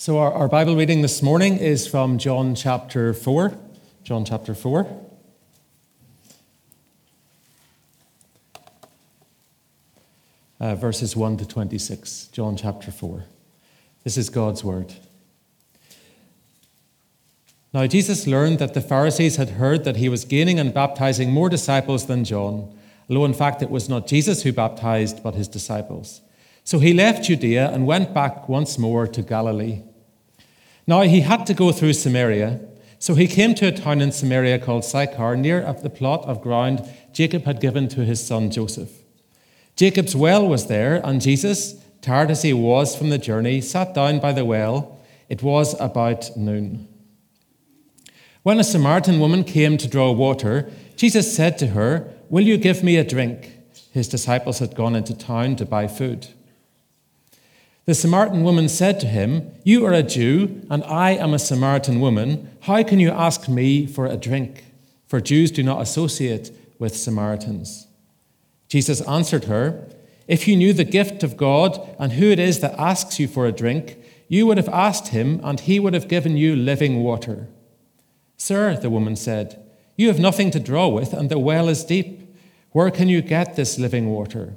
So, our, our, Bible reading this morning is from John chapter 4. John chapter 4. Uh, verses 1 to 26. John chapter 4. This is God's word. Now, Jesus learned that the Pharisees had heard that he was gaining and baptizing more disciples than John, although in fact it was not Jesus who baptized, but his disciples. So he left Judea and went back once more to Galilee. Now he had to go through Samaria, so he came to a town in Samaria called Sychar, near the plot of ground Jacob had given to his son Joseph. Jacob's well was there, and Jesus, tired as he was from the journey, sat down by the well. It was about noon. When a Samaritan woman came to draw water, Jesus said to her, Will you give me a drink? His disciples had gone into town to buy food. The Samaritan woman said to him, You are a Jew, and I am a Samaritan woman. How can you ask me for a drink? For Jews do not associate with Samaritans. Jesus answered her, If you knew the gift of God and who it is that asks you for a drink, you would have asked him, and he would have given you living water. Sir, the woman said, You have nothing to draw with, and the well is deep. Where can you get this living water?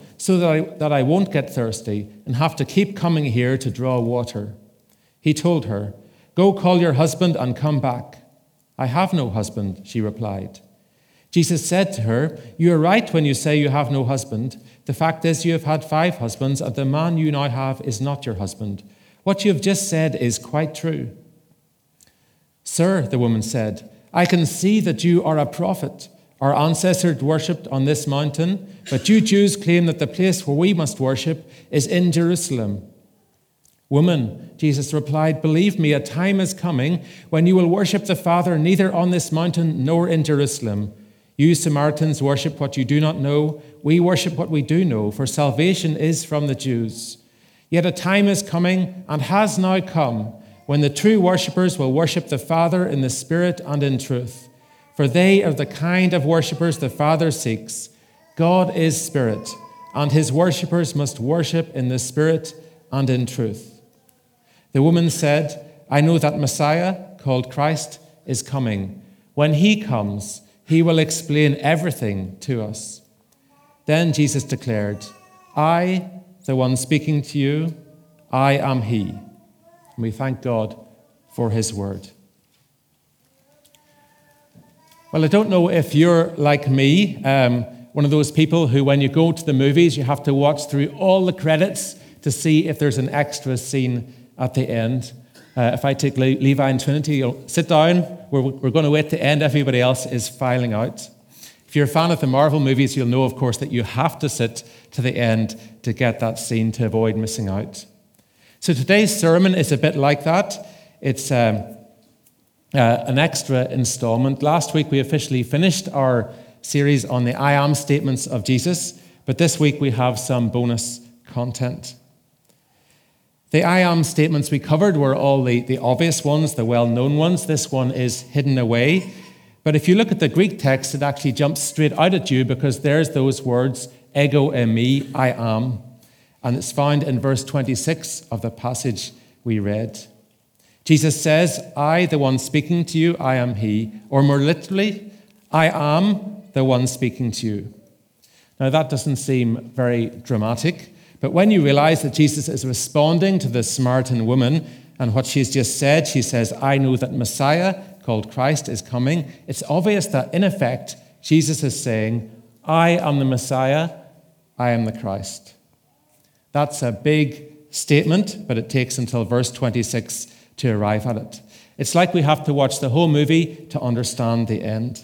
so that I, that I won't get thirsty and have to keep coming here to draw water. He told her, Go call your husband and come back. I have no husband, she replied. Jesus said to her, You are right when you say you have no husband. The fact is, you have had five husbands, and the man you now have is not your husband. What you have just said is quite true. Sir, the woman said, I can see that you are a prophet. Our ancestors worshipped on this mountain, but you Jews claim that the place where we must worship is in Jerusalem. Woman, Jesus replied, Believe me, a time is coming when you will worship the Father neither on this mountain nor in Jerusalem. You Samaritans worship what you do not know. We worship what we do know, for salvation is from the Jews. Yet a time is coming and has now come when the true worshippers will worship the Father in the Spirit and in truth for they are the kind of worshippers the Father seeks. God is spirit, and his worshippers must worship in the spirit and in truth. The woman said, I know that Messiah, called Christ, is coming. When he comes, he will explain everything to us. Then Jesus declared, I, the one speaking to you, I am he. And we thank God for his word. Well, I don't know if you're like me, um, one of those people who, when you go to the movies, you have to watch through all the credits to see if there's an extra scene at the end. Uh, if I take Le- Levi and Trinity, you'll sit down. We're, we're going to wait to end. Everybody else is filing out. If you're a fan of the Marvel movies, you'll know, of course, that you have to sit to the end to get that scene to avoid missing out. So today's sermon is a bit like that. It's um, uh, an extra installment. Last week, we officially finished our series on the I am statements of Jesus, but this week we have some bonus content. The I am statements we covered were all the, the obvious ones, the well known ones. This one is hidden away. But if you look at the Greek text, it actually jumps straight out at you because there's those words, ego eimi, I am. And it's found in verse 26 of the passage we read. Jesus says, I, the one speaking to you, I am he. Or more literally, I am the one speaking to you. Now, that doesn't seem very dramatic, but when you realize that Jesus is responding to the Samaritan woman and what she's just said, she says, I know that Messiah, called Christ, is coming, it's obvious that in effect, Jesus is saying, I am the Messiah, I am the Christ. That's a big statement, but it takes until verse 26 to arrive at it. It's like we have to watch the whole movie to understand the end.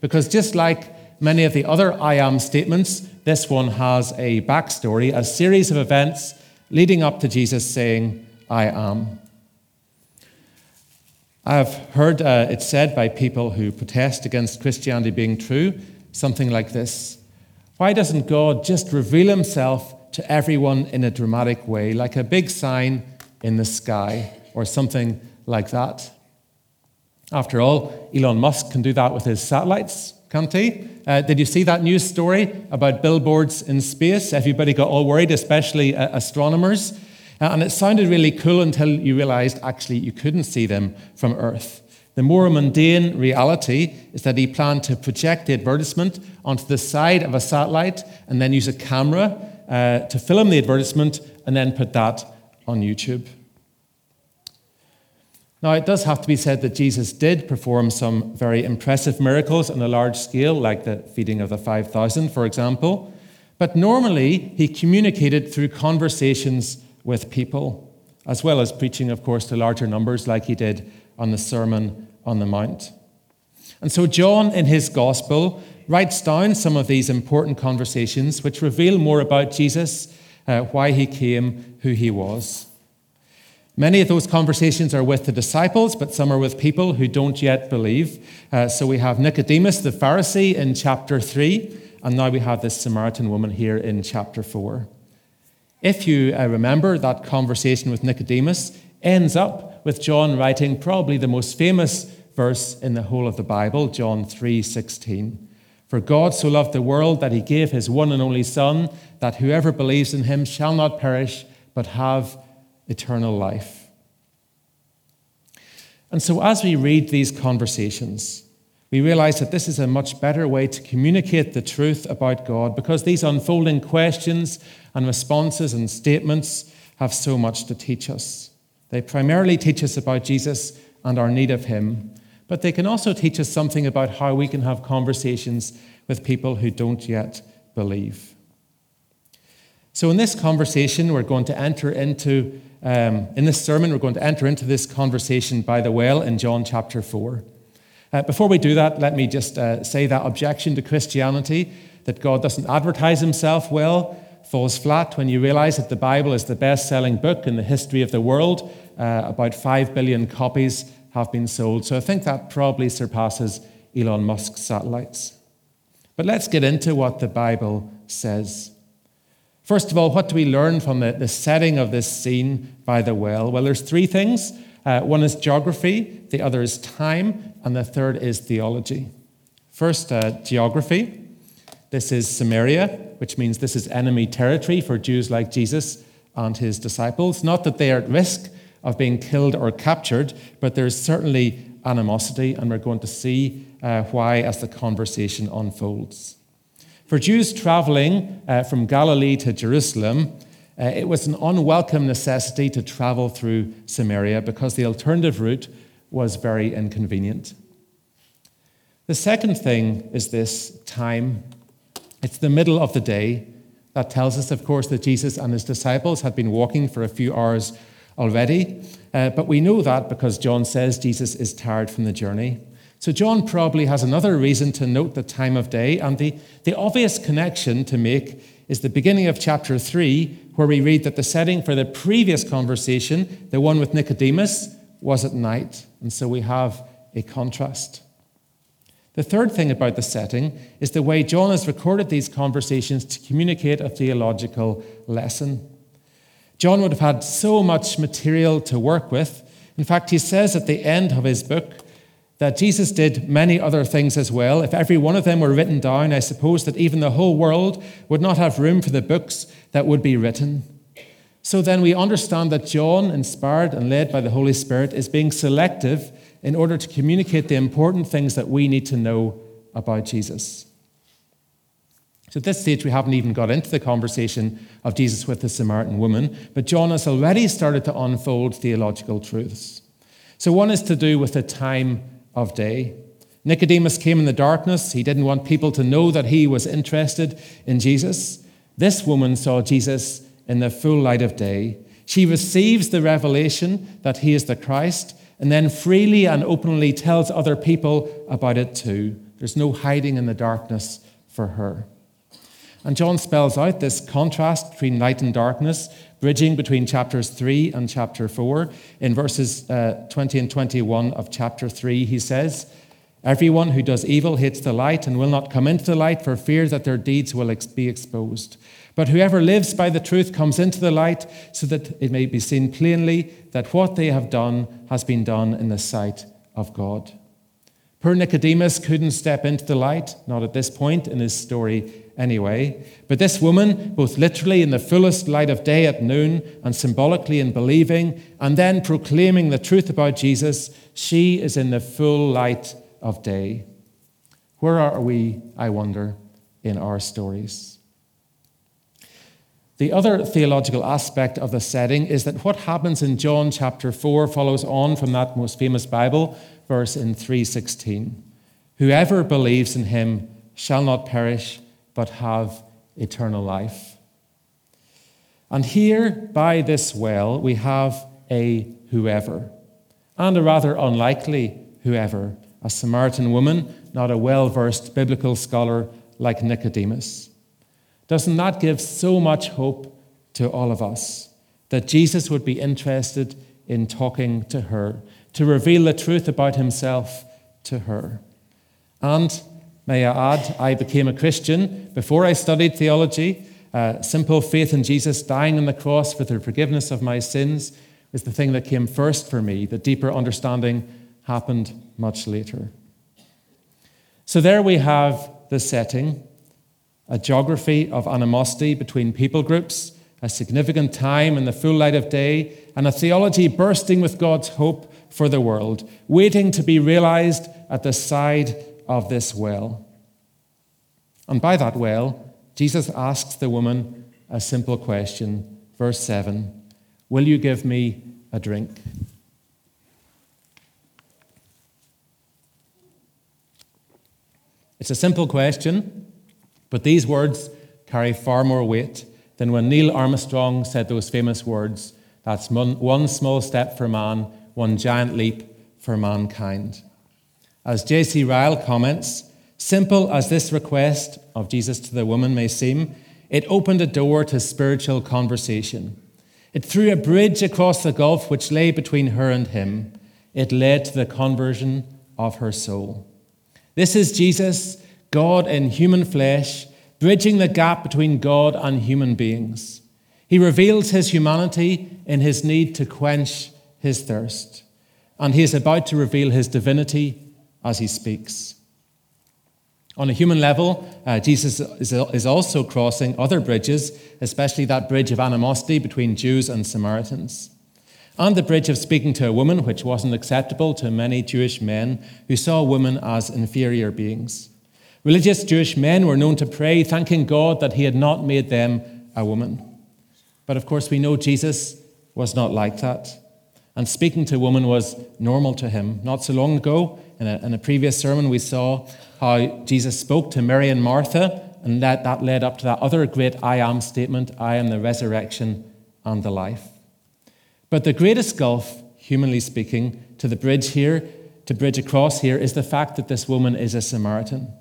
Because just like many of the other I am statements, this one has a backstory, a series of events leading up to Jesus saying, I am. I've heard uh, it said by people who protest against Christianity being true something like this Why doesn't God just reveal himself to everyone in a dramatic way, like a big sign in the sky or something like that? After all, Elon Musk can do that with his satellites, can't he? Uh, did you see that news story about billboards in space? Everybody got all worried, especially uh, astronomers. Uh, and it sounded really cool until you realized actually you couldn't see them from Earth. The more mundane reality is that he planned to project the advertisement onto the side of a satellite and then use a camera uh, to film the advertisement and then put that on YouTube. Now, it does have to be said that Jesus did perform some very impressive miracles on a large scale, like the feeding of the 5,000, for example. But normally, he communicated through conversations with people, as well as preaching, of course, to larger numbers, like he did on the Sermon on the Mount. And so, John, in his gospel, writes down some of these important conversations which reveal more about Jesus, uh, why he came, who he was. Many of those conversations are with the disciples, but some are with people who don't yet believe. Uh, so we have Nicodemus the Pharisee in chapter 3, and now we have this Samaritan woman here in chapter 4. If you uh, remember, that conversation with Nicodemus ends up with John writing probably the most famous verse in the whole of the Bible, John 3:16. For God so loved the world that he gave his one and only son that whoever believes in him shall not perish but have eternal life. And so as we read these conversations, we realize that this is a much better way to communicate the truth about God because these unfolding questions and responses and statements have so much to teach us. They primarily teach us about Jesus and our need of Him, but they can also teach us something about how we can have conversations with people who don't yet believe. So, in this conversation, we're going to enter into, um, in this sermon, we're going to enter into this conversation by the well in John chapter 4. Uh, before we do that, let me just uh, say that objection to Christianity, that God doesn't advertise himself well, falls flat when you realize that the Bible is the best selling book in the history of the world. Uh, about 5 billion copies have been sold. So I think that probably surpasses Elon Musk's satellites. But let's get into what the Bible says. First of all, what do we learn from the, the setting of this scene by the well? Well, there's three things. Uh, one is geography, the other is time, and the third is theology. First, uh, geography. This is Samaria, which means this is enemy territory for Jews like Jesus and his disciples. Not that they are at risk of being killed or captured, but there's certainly animosity, and we're going to see uh, why as the conversation unfolds. For Jews traveling uh, from Galilee to Jerusalem, uh, it was an unwelcome necessity to travel through Samaria because the alternative route was very inconvenient. The second thing is this time. It's the middle of the day. That tells us, of course, that Jesus and his disciples had been walking for a few hours already. Uh, but we know that because John says Jesus is tired from the journey. So John probably has another reason to note the time of day, and the, the obvious connection to make is the beginning of chapter 3, where we read that the setting for the previous conversation, the one with Nicodemus, was at night. And so we have a contrast. The third thing about the setting is the way John has recorded these conversations to communicate a theological lesson. John would have had so much material to work with. In fact, he says at the end of his book that Jesus did many other things as well. If every one of them were written down, I suppose that even the whole world would not have room for the books that would be written. So then we understand that John, inspired and led by the Holy Spirit, is being selective in order to communicate the important things that we need to know about Jesus. So at this stage, we haven't even got into the conversation of Jesus with the Samaritan woman, but John has already started to unfold theological truths. So one is to do with the time of day. Nicodemus came in the darkness. He didn't want people to know that he was interested in Jesus. This woman saw Jesus in the full light of day. She receives the revelation that he is the Christ and then freely and openly tells other people about it too. There's no hiding in the darkness for her. And John spells out this contrast between light and darkness, bridging between chapters 3 and chapter 4. In verses uh, 20 and 21 of chapter 3, he says, Everyone who does evil hates the light and will not come into the light for fear that their deeds will ex- be exposed. But whoever lives by the truth comes into the light so that it may be seen plainly that what they have done has been done in the sight of God. Poor Nicodemus couldn't step into the light, not at this point in his story anyway. But this woman, both literally in the fullest light of day at noon and symbolically in believing and then proclaiming the truth about Jesus, she is in the full light of day. Where are we, I wonder, in our stories? The other theological aspect of the setting is that what happens in John chapter 4 follows on from that most famous Bible verse in 3:16. Whoever believes in him shall not perish but have eternal life. And here by this well we have a whoever and a rather unlikely whoever a Samaritan woman, not a well versed biblical scholar like Nicodemus. Doesn't that give so much hope to all of us that Jesus would be interested in talking to her, to reveal the truth about himself to her? And may I add, I became a Christian before I studied theology. Uh, simple faith in Jesus dying on the cross for the forgiveness of my sins was the thing that came first for me. The deeper understanding happened much later. So there we have the setting a geography of animosity between people groups, a significant time in the full light of day, and a theology bursting with God's hope for the world, waiting to be realized at the side of this well. And by that well, Jesus asks the woman a simple question. Verse 7 Will you give me a drink? It's a simple question, but these words carry far more weight than when Neil Armstrong said those famous words that's one small step for man, one giant leap for mankind. As J.C. Ryle comments, simple as this request of Jesus to the woman may seem, it opened a door to spiritual conversation. It threw a bridge across the gulf which lay between her and him. It led to the conversion of her soul. This is Jesus, God in human flesh, bridging the gap between God and human beings. He reveals his humanity in his need to quench his thirst. And he is about to reveal his divinity as he speaks. On a human level, uh, Jesus is, is also crossing other bridges, especially that bridge of animosity between Jews and Samaritans and the bridge of speaking to a woman, which wasn't acceptable to many Jewish men who saw women as inferior beings. Religious Jewish men were known to pray, thanking God that He had not made them a woman. But of course, we know Jesus was not like that. And speaking to a woman was normal to him. Not so long ago, in a, in a previous sermon, we saw how Jesus spoke to Mary and Martha, and that, that led up to that other great I am statement I am the resurrection and the life. But the greatest gulf, humanly speaking, to the bridge here, to bridge across here, is the fact that this woman is a Samaritan.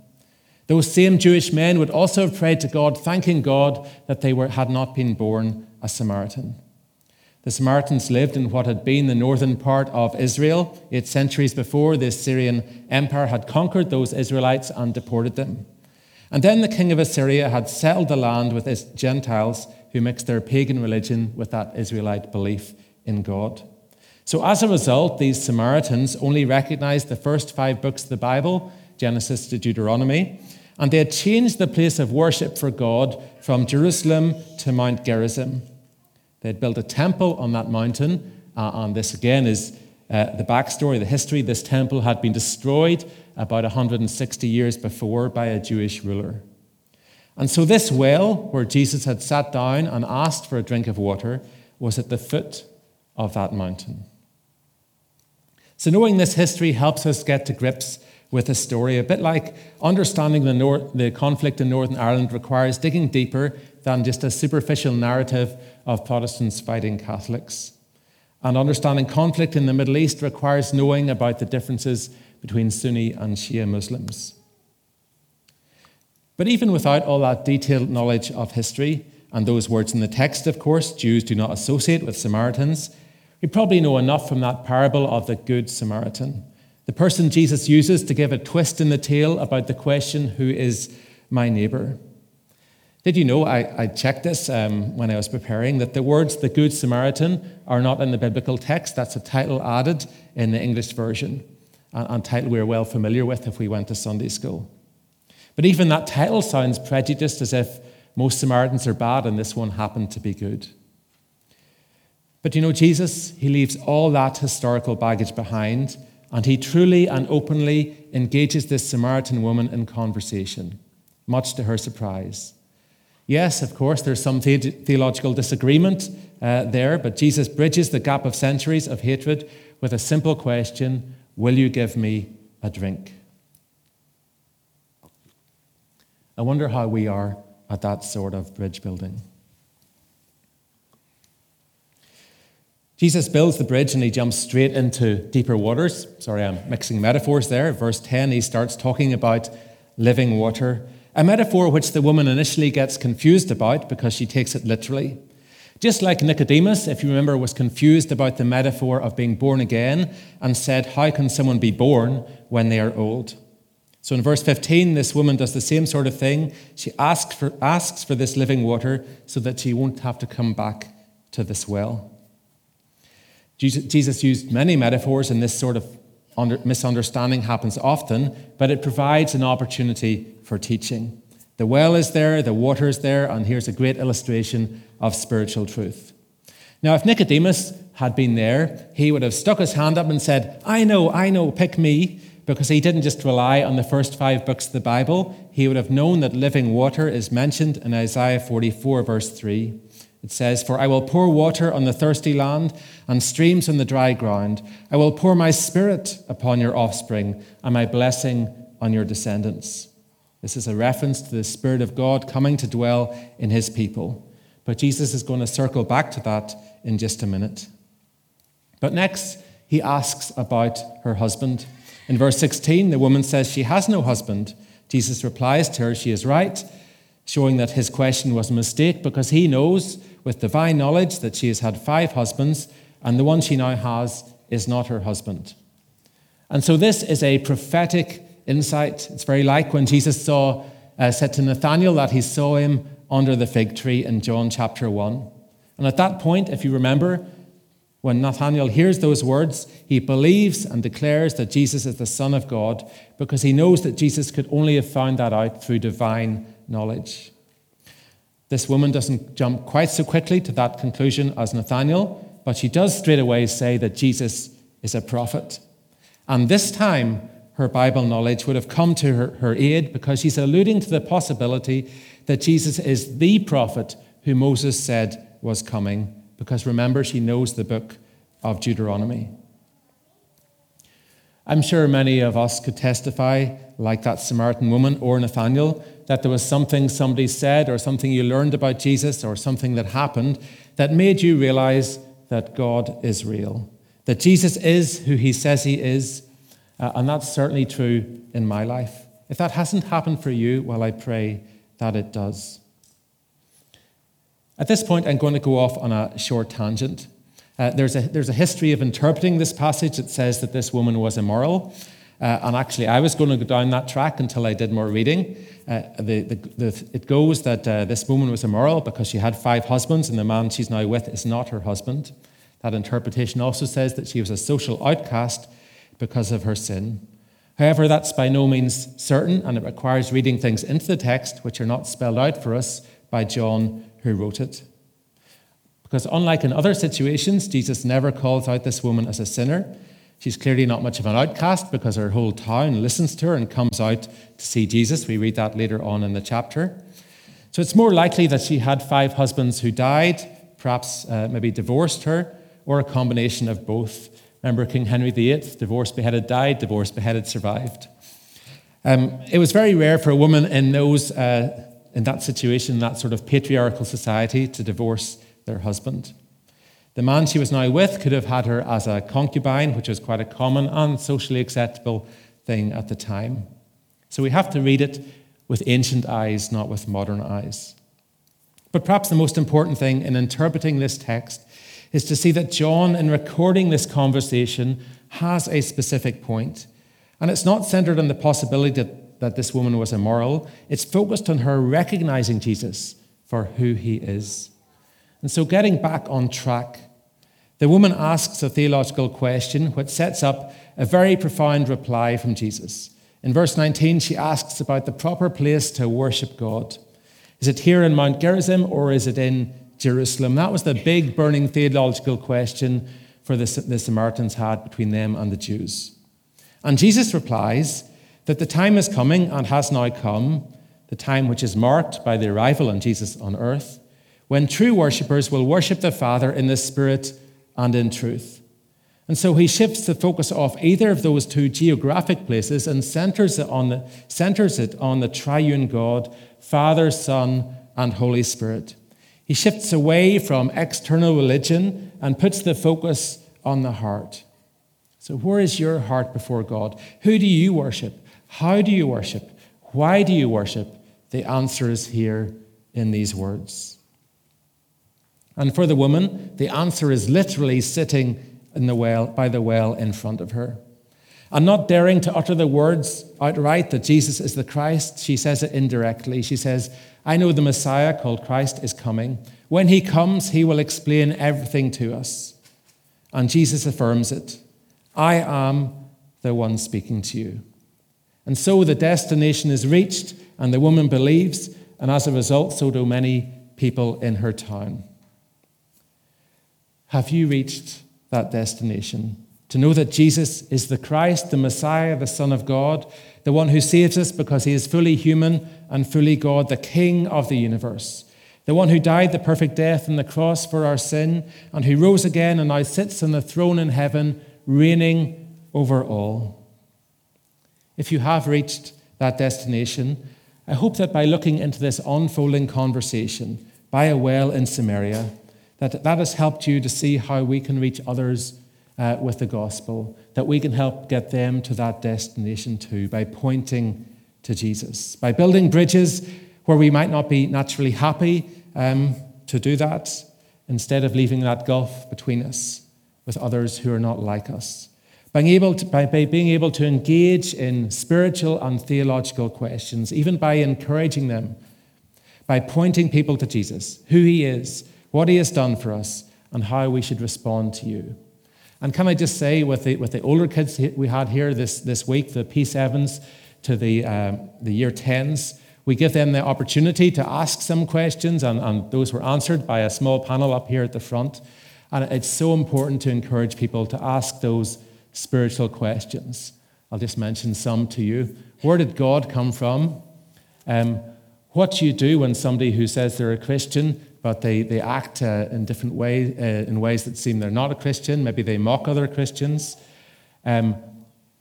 Those same Jewish men would also have prayed to God, thanking God that they were, had not been born a Samaritan. The Samaritans lived in what had been the northern part of Israel. Eight centuries before, the Assyrian Empire had conquered those Israelites and deported them. And then the king of Assyria had settled the land with his Gentiles who mixed their pagan religion with that Israelite belief in God. So, as a result, these Samaritans only recognized the first five books of the Bible, Genesis to Deuteronomy, and they had changed the place of worship for God from Jerusalem to Mount Gerizim. They had built a temple on that mountain, uh, and this again is uh, the backstory, the history. This temple had been destroyed about 160 years before by a Jewish ruler. And so, this well, where Jesus had sat down and asked for a drink of water, was at the foot of that mountain. So, knowing this history helps us get to grips with the story, a bit like understanding the, the conflict in Northern Ireland requires digging deeper than just a superficial narrative of Protestants fighting Catholics. And understanding conflict in the Middle East requires knowing about the differences between Sunni and Shia Muslims. But even without all that detailed knowledge of history, and those words in the text, of course, Jews do not associate with Samaritans, we probably know enough from that parable of the Good Samaritan. The person Jesus uses to give a twist in the tale about the question, Who is my neighbor? Did you know, I, I checked this um, when I was preparing, that the words the Good Samaritan are not in the biblical text. That's a title added in the English version, a title we're well familiar with if we went to Sunday school. But even that title sounds prejudiced as if most Samaritans are bad and this one happened to be good. But you know, Jesus, he leaves all that historical baggage behind and he truly and openly engages this Samaritan woman in conversation, much to her surprise. Yes, of course, there's some the- theological disagreement uh, there, but Jesus bridges the gap of centuries of hatred with a simple question Will you give me a drink? I wonder how we are at that sort of bridge building. Jesus builds the bridge and he jumps straight into deeper waters. Sorry, I'm mixing metaphors there. Verse 10, he starts talking about living water, a metaphor which the woman initially gets confused about because she takes it literally. Just like Nicodemus, if you remember, was confused about the metaphor of being born again and said, How can someone be born when they are old? So in verse 15, this woman does the same sort of thing. She asks for, asks for this living water so that she won't have to come back to this well. Jesus used many metaphors, and this sort of misunderstanding happens often, but it provides an opportunity for teaching. The well is there, the water is there, and here's a great illustration of spiritual truth. Now, if Nicodemus had been there, he would have stuck his hand up and said, I know, I know, pick me, because he didn't just rely on the first five books of the Bible. He would have known that living water is mentioned in Isaiah 44, verse 3. It says, For I will pour water on the thirsty land and streams on the dry ground. I will pour my spirit upon your offspring and my blessing on your descendants. This is a reference to the Spirit of God coming to dwell in his people. But Jesus is going to circle back to that in just a minute. But next, he asks about her husband. In verse 16, the woman says she has no husband. Jesus replies to her, She is right, showing that his question was a mistake because he knows with divine knowledge that she has had five husbands, and the one she now has is not her husband. And so this is a prophetic insight. It's very like when Jesus saw, uh, said to Nathanael that he saw him under the fig tree in John chapter 1. And at that point, if you remember, when Nathanael hears those words, he believes and declares that Jesus is the Son of God because he knows that Jesus could only have found that out through divine knowledge. This woman doesn't jump quite so quickly to that conclusion as Nathanael, but she does straight away say that Jesus is a prophet. And this time, her Bible knowledge would have come to her, her aid because she's alluding to the possibility that Jesus is the prophet who Moses said was coming. Because remember, she knows the book of Deuteronomy. I'm sure many of us could testify, like that Samaritan woman or Nathanael, that there was something somebody said or something you learned about Jesus or something that happened that made you realize that God is real, that Jesus is who he says he is. Uh, and that's certainly true in my life. If that hasn't happened for you, well, I pray that it does. At this point, I'm going to go off on a short tangent. Uh, there's, a, there's a history of interpreting this passage that says that this woman was immoral. Uh, and actually, I was going to go down that track until I did more reading. Uh, the, the, the, it goes that uh, this woman was immoral because she had five husbands, and the man she's now with is not her husband. That interpretation also says that she was a social outcast because of her sin. However, that's by no means certain, and it requires reading things into the text which are not spelled out for us by John, who wrote it. Because unlike in other situations, Jesus never calls out this woman as a sinner. She's clearly not much of an outcast because her whole town listens to her and comes out to see Jesus. We read that later on in the chapter. So it's more likely that she had five husbands who died, perhaps uh, maybe divorced her, or a combination of both. Remember King Henry VIII, divorced, beheaded, died, divorced, beheaded, survived. Um, it was very rare for a woman in those, uh, in that situation, that sort of patriarchal society, to divorce their husband. The man she was now with could have had her as a concubine, which was quite a common and socially acceptable thing at the time. So we have to read it with ancient eyes, not with modern eyes. But perhaps the most important thing in interpreting this text is to see that John, in recording this conversation, has a specific point. And it's not centered on the possibility that, that this woman was immoral, it's focused on her recognizing Jesus for who he is. And so, getting back on track, the woman asks a theological question which sets up a very profound reply from Jesus. In verse 19, she asks about the proper place to worship God. Is it here in Mount Gerizim or is it in Jerusalem? That was the big burning theological question for the, the Samaritans had between them and the Jews. And Jesus replies that the time is coming and has now come, the time which is marked by the arrival of Jesus on earth, when true worshippers will worship the Father in the Spirit and in truth. And so he shifts the focus off either of those two geographic places and centers it on the, centers it on the triune God, Father, Son, and Holy Spirit. He shifts away from external religion and puts the focus on the heart. So, where is your heart before God? Who do you worship? How do you worship? Why do you worship? The answer is here in these words. And for the woman, the answer is literally sitting in the well, by the well in front of her. And not daring to utter the words outright that Jesus is the Christ, she says it indirectly. She says, I know the Messiah called Christ is coming. When he comes, he will explain everything to us. And Jesus affirms it I am the one speaking to you. And so the destination is reached, and the woman believes, and as a result, so do many people in her town. Have you reached that destination? To know that Jesus is the Christ, the Messiah, the Son of God, the one who saves us because he is fully human and fully God, the King of the universe, the one who died the perfect death on the cross for our sin and who rose again and now sits on the throne in heaven, reigning over all. If you have reached that destination, I hope that by looking into this unfolding conversation by a well in Samaria, that that has helped you to see how we can reach others uh, with the gospel, that we can help get them to that destination too by pointing to Jesus, by building bridges where we might not be naturally happy um, to do that, instead of leaving that gulf between us with others who are not like us. Being able to, by, by being able to engage in spiritual and theological questions, even by encouraging them, by pointing people to Jesus, who he is, what he has done for us, and how we should respond to you. And can I just say, with the, with the older kids we had here this, this week, the P7s to the, um, the year 10s, we give them the opportunity to ask some questions, and, and those were answered by a small panel up here at the front. And it's so important to encourage people to ask those spiritual questions. I'll just mention some to you. Where did God come from? Um, what do you do when somebody who says they're a Christian but they, they act uh, in different ways, uh, in ways that seem they're not a Christian. Maybe they mock other Christians. Um,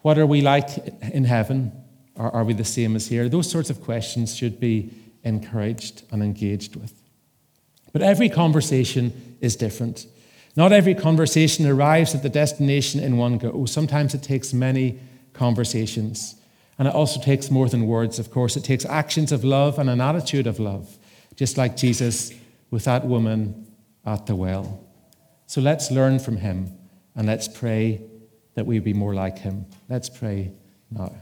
what are we like in heaven? Or are we the same as here? Those sorts of questions should be encouraged and engaged with. But every conversation is different. Not every conversation arrives at the destination in one go. Sometimes it takes many conversations. And it also takes more than words, of course. It takes actions of love and an attitude of love, just like Jesus with that woman at the well. So let's learn from him and let's pray that we be more like him. Let's pray now.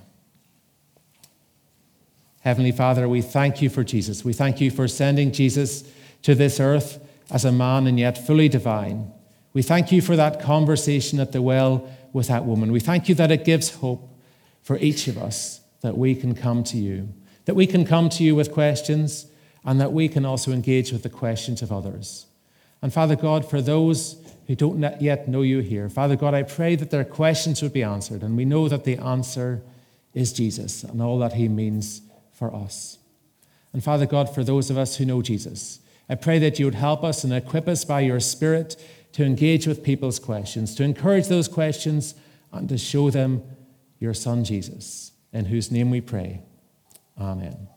Heavenly Father, we thank you for Jesus. We thank you for sending Jesus to this earth as a man and yet fully divine. We thank you for that conversation at the well with that woman. We thank you that it gives hope for each of us that we can come to you, that we can come to you with questions and that we can also engage with the questions of others. And Father God, for those who don't yet know you here, Father God, I pray that their questions would be answered. And we know that the answer is Jesus and all that he means for us. And Father God, for those of us who know Jesus, I pray that you would help us and equip us by your Spirit to engage with people's questions, to encourage those questions, and to show them your Son Jesus, in whose name we pray. Amen.